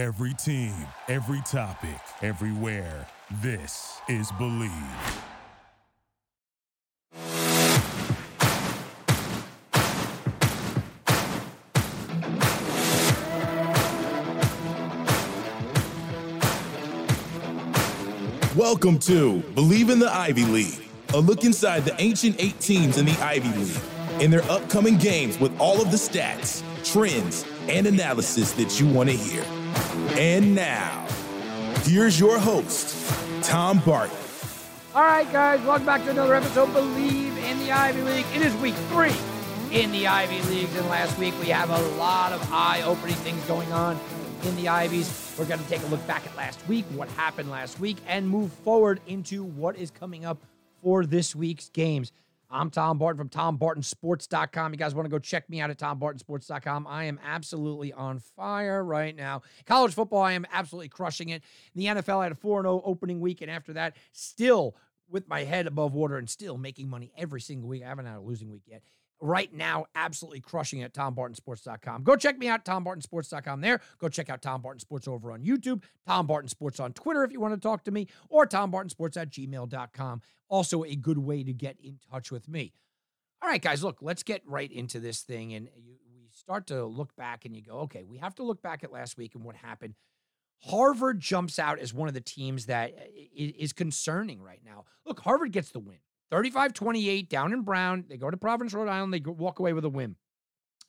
Every team, every topic, everywhere. This is Bleav. Welcome to Bleav in the Ivy League, a look inside the ancient eight teams in the Ivy League and their upcoming games with all of the stats, trends, and analysis that you want to hear. And now, here's your host, Tom Barton. All right, guys, welcome back to another episode Bleav in the Ivy League. It is week three in the Ivy Leagues, and last week we have a lot of eye-opening things going on in the Ivies. We're going to take a look back at last week, what happened last week, and move forward into what is coming up for this week's games. I'm Tom Barton from TomBartonSports.com. You guys want to go check me out at TomBartonSports.com. I am absolutely on fire right now. College football, I am absolutely crushing it. In the NFL, I had a 4 0 opening week, and after that, still with my head above water and still making money every single week. I haven't had a losing week yet right now absolutely crushing it at tombartonsports.com. Go check me out, tombartonsports.com there. Go check out Tom Barton Sports over on YouTube, Tom Barton Sports on Twitter if you want to talk to me, or tombartonsports at gmail.com. Also a good way to get in touch with me. All right, guys, look, let's get right into this thing. And you, we start to look back and you go, okay, we have to look back at last week and what happened. Harvard jumps out as one of the teams that is concerning right now. Look, Harvard gets the win. 35 28 down in Brown. They go to Providence, Rhode Island. They walk away with a win.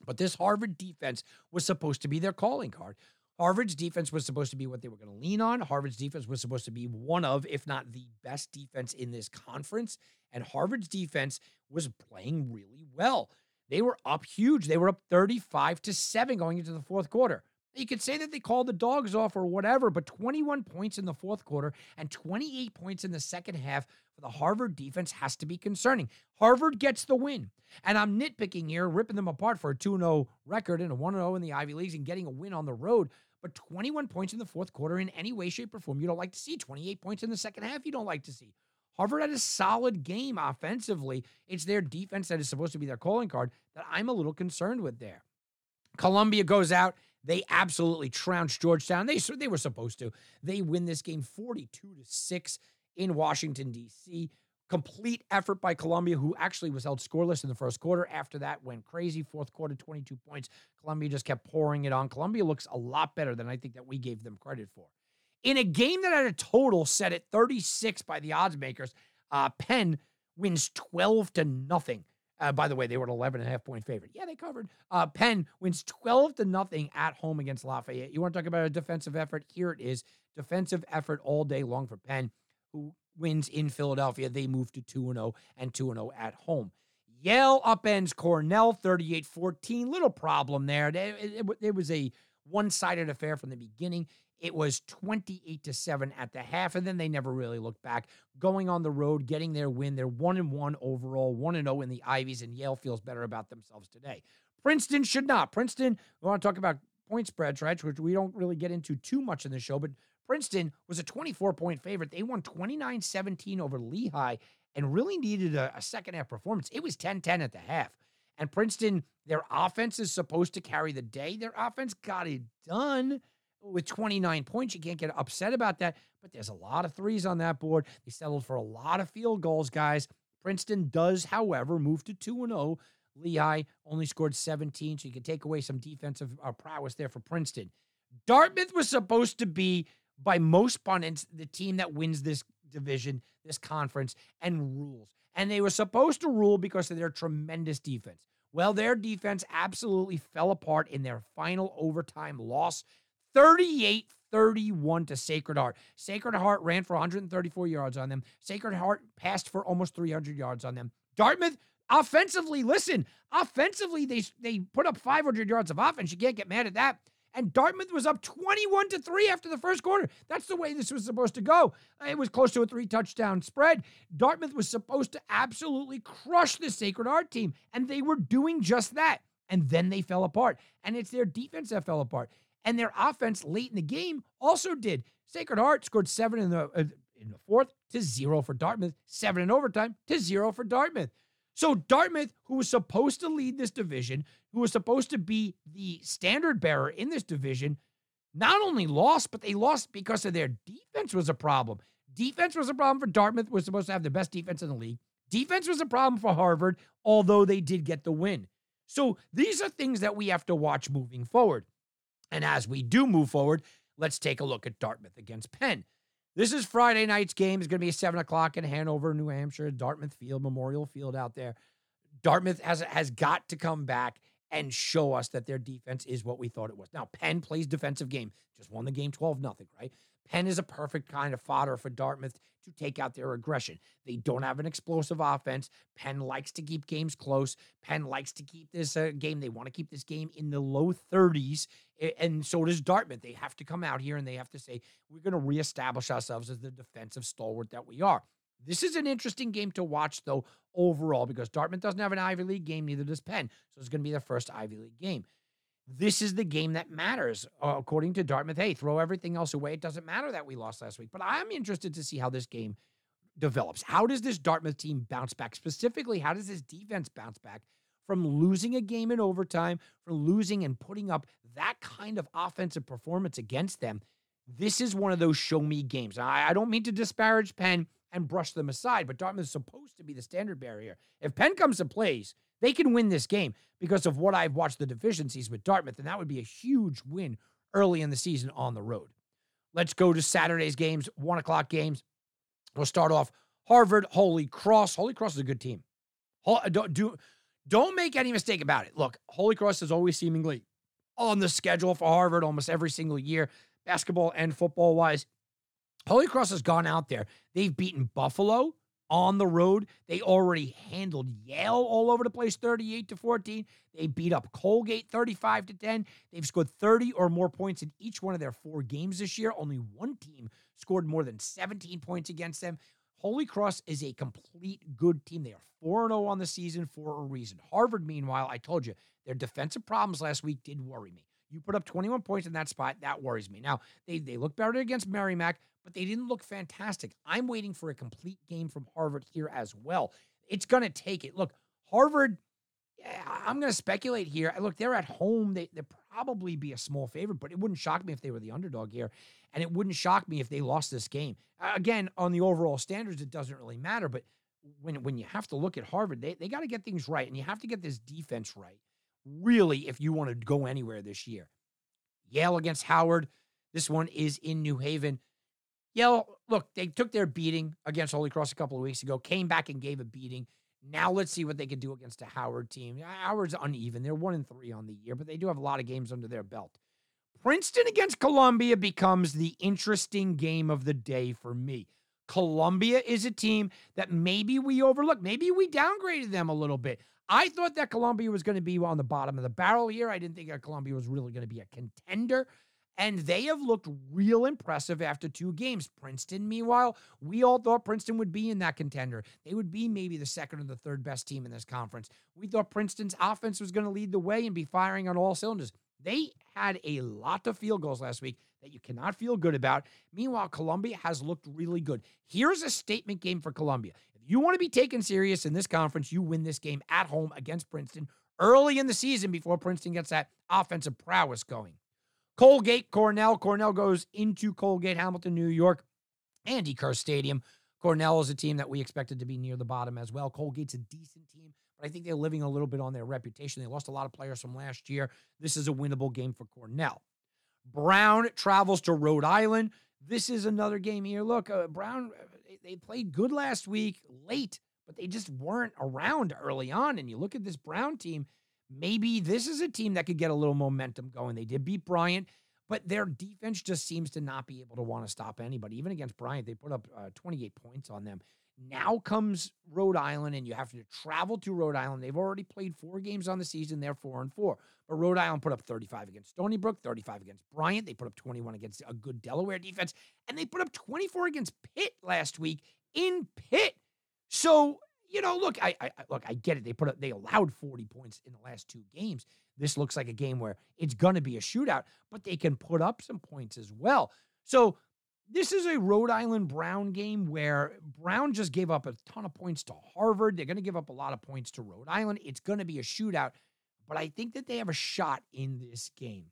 But this Harvard defense was supposed to be their calling card. Harvard's defense was supposed to be what they were going to lean on. Harvard's defense was supposed to be one of, if not the best defense in this conference. And Harvard's defense was playing really well. They were up huge. They were up 35 to 7 going into the fourth quarter. You could say that they called the dogs off or whatever, but 21 points in the fourth quarter and 28 points in the second half for the Harvard defense has to be concerning. Harvard gets the win. And I'm nitpicking here, ripping them apart for a 2 0 record and a 1 0 in the Ivy Leagues and getting a win on the road. But 21 points in the fourth quarter in any way, shape, or form, you don't like to see. 28 points in the second half, you don't like to see. Harvard had a solid game offensively. It's their defense that is supposed to be their calling card that I'm a little concerned with there. Columbia goes out they absolutely trounced Georgetown. They they were supposed to. They win this game 42 to 6 in Washington D.C. Complete effort by Columbia, who actually was held scoreless in the first quarter. After that, went crazy. Fourth quarter, 22 points. Columbia just kept pouring it on. Columbia looks a lot better than I think that we gave them credit for. In a game that had a total set at 36 by the odds makers, uh, Penn wins 12 to nothing uh, by the way, they were an 11 and a half point favorite. Yeah, they covered. Uh, Penn wins 12 to nothing at home against Lafayette. You want to talk about a defensive effort? Here it is. Defensive effort all day long for Penn, who wins in Philadelphia. They move to 2 0 and 2 0 at home. Yale upends Cornell 38 14. Little problem there. It, was a one sided affair from the beginning. It was 28 to 7 at the half, and then they never really looked back. Going on the road, getting their win. They're 1 and 1 overall, 1 and 0 in the Ivies, and Yale feels better about themselves today. Princeton should not. Princeton, we want to talk about point spreads, right? Which we don't really get into too much in the show, but Princeton was a 24 point favorite. They won 29 17 over Lehigh and really needed a, a second half performance. It was 10 10 at the half. And Princeton, their offense is supposed to carry the day. Their offense got it done with 29 points. You can't get upset about that, but there's a lot of threes on that board. They settled for a lot of field goals, guys. Princeton does, however, move to 2 0. Lehigh only scored 17, so you can take away some defensive uh, prowess there for Princeton. Dartmouth was supposed to be, by most pundits, the team that wins this division, this conference, and rules. And they were supposed to rule because of their tremendous defense. Well, their defense absolutely fell apart in their final overtime loss 38 31 to Sacred Heart. Sacred Heart ran for 134 yards on them. Sacred Heart passed for almost 300 yards on them. Dartmouth, offensively, listen, offensively, they, they put up 500 yards of offense. You can't get mad at that. And Dartmouth was up 21 to 3 after the first quarter. That's the way this was supposed to go. It was close to a three touchdown spread. Dartmouth was supposed to absolutely crush the Sacred Heart team, and they were doing just that. And then they fell apart. And it's their defense that fell apart. And their offense late in the game also did. Sacred Heart scored seven in the uh, in the fourth to zero for Dartmouth, seven in overtime to zero for Dartmouth. So Dartmouth, who was supposed to lead this division, who was supposed to be the standard bearer in this division, not only lost, but they lost because of their defense was a problem. Defense was a problem for Dartmouth, was supposed to have the best defense in the league. Defense was a problem for Harvard, although they did get the win. So these are things that we have to watch moving forward. And as we do move forward, let's take a look at Dartmouth against Penn. This is Friday night's game. It's going to be 7 o'clock in Hanover, New Hampshire, Dartmouth Field, Memorial Field out there. Dartmouth has, has got to come back and show us that their defense is what we thought it was. Now, Penn plays defensive game, just won the game 12 nothing, right? Penn is a perfect kind of fodder for Dartmouth to take out their aggression. They don't have an explosive offense. Penn likes to keep games close. Penn likes to keep this uh, game. They want to keep this game in the low 30s. And so does Dartmouth. They have to come out here and they have to say, we're going to reestablish ourselves as the defensive stalwart that we are. This is an interesting game to watch, though, overall, because Dartmouth doesn't have an Ivy League game, neither does Penn. So it's going to be their first Ivy League game. This is the game that matters, uh, according to Dartmouth. Hey, throw everything else away. It doesn't matter that we lost last week, but I'm interested to see how this game develops. How does this Dartmouth team bounce back? Specifically, how does this defense bounce back from losing a game in overtime, from losing and putting up that kind of offensive performance against them? This is one of those show me games. I, I don't mean to disparage Penn and brush them aside, but Dartmouth is supposed to be the standard barrier. If Penn comes to plays, they can win this game because of what I've watched the deficiencies with Dartmouth, and that would be a huge win early in the season on the road. Let's go to Saturday's games, one o'clock games. We'll start off Harvard, Holy Cross. Holy Cross is a good team. Uh, don't, do, don't make any mistake about it. Look, Holy Cross is always seemingly on the schedule for Harvard almost every single year, basketball and football wise. Holy Cross has gone out there. They've beaten Buffalo on the road. They already handled Yale all over the place 38 to 14. They beat up Colgate 35 to 10. They've scored 30 or more points in each one of their four games this year. Only one team scored more than 17 points against them. Holy Cross is a complete good team. They are 4 0 on the season for a reason. Harvard, meanwhile, I told you, their defensive problems last week did worry me. You put up 21 points in that spot, that worries me. Now, they, they look better against Merrimack, but they didn't look fantastic. I'm waiting for a complete game from Harvard here as well. It's going to take it. Look, Harvard, I'm going to speculate here. Look, they're at home. They, they'd probably be a small favorite, but it wouldn't shock me if they were the underdog here. And it wouldn't shock me if they lost this game. Again, on the overall standards, it doesn't really matter. But when, when you have to look at Harvard, they, they got to get things right. And you have to get this defense right, really, if you want to go anywhere this year. Yale against Howard. This one is in New Haven. Yale, look, they took their beating against Holy Cross a couple of weeks ago, came back and gave a beating. Now let's see what they can do against a Howard team. Howard's uneven. They're one and three on the year, but they do have a lot of games under their belt. Princeton against Columbia becomes the interesting game of the day for me. Columbia is a team that maybe we overlooked. Maybe we downgraded them a little bit. I thought that Columbia was going to be on the bottom of the barrel here. I didn't think that Columbia was really going to be a contender. And they have looked real impressive after two games. Princeton, meanwhile, we all thought Princeton would be in that contender. They would be maybe the second or the third best team in this conference. We thought Princeton's offense was going to lead the way and be firing on all cylinders. They had a lot of field goals last week that you cannot feel good about. Meanwhile, Columbia has looked really good. Here's a statement game for Columbia. If you want to be taken serious in this conference, you win this game at home against Princeton early in the season before Princeton gets that offensive prowess going. Colgate, Cornell. Cornell goes into Colgate, Hamilton, New York, Andy Kerr Stadium. Cornell is a team that we expected to be near the bottom as well. Colgate's a decent team, but I think they're living a little bit on their reputation. They lost a lot of players from last year. This is a winnable game for Cornell. Brown travels to Rhode Island. This is another game here. Look, uh, Brown, they played good last week, late, but they just weren't around early on. And you look at this Brown team, maybe this is a team that could get a little momentum going. They did beat Bryant, but their defense just seems to not be able to want to stop anybody. Even against Bryant, they put up uh, 28 points on them. Now comes Rhode Island, and you have to travel to Rhode Island. They've already played four games on the season. They're four and four. But Rhode Island put up 35 against Stony Brook, 35 against Bryant. They put up 21 against a good Delaware defense, and they put up 24 against Pitt last week in Pitt. So you know, look, I, I look, I get it. They put up, they allowed 40 points in the last two games. This looks like a game where it's going to be a shootout, but they can put up some points as well. So this is a Rhode Island Brown game where Brown just gave up a ton of points to Harvard. They're going to give up a lot of points to Rhode Island. It's going to be a shootout, but I think that they have a shot in this game.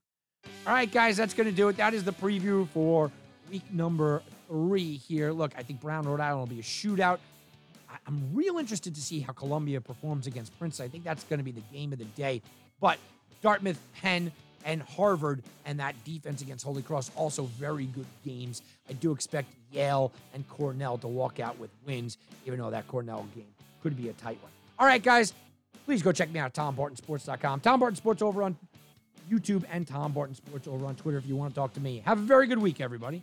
All right, guys, that's going to do it. That is the preview for week number three here. Look, I think Brown, Rhode Island will be a shootout. I'm real interested to see how Columbia performs against Princeton. I think that's going to be the game of the day. But Dartmouth, Penn, and Harvard and that defense against Holy Cross also very good games. I do expect Yale and Cornell to walk out with wins, even though that Cornell game could be a tight one. All right, guys, please go check me out at TomBartonSports.com. Tom Barton Sports over on YouTube and Tom Barton Sports over on Twitter if you want to talk to me. Have a very good week, everybody.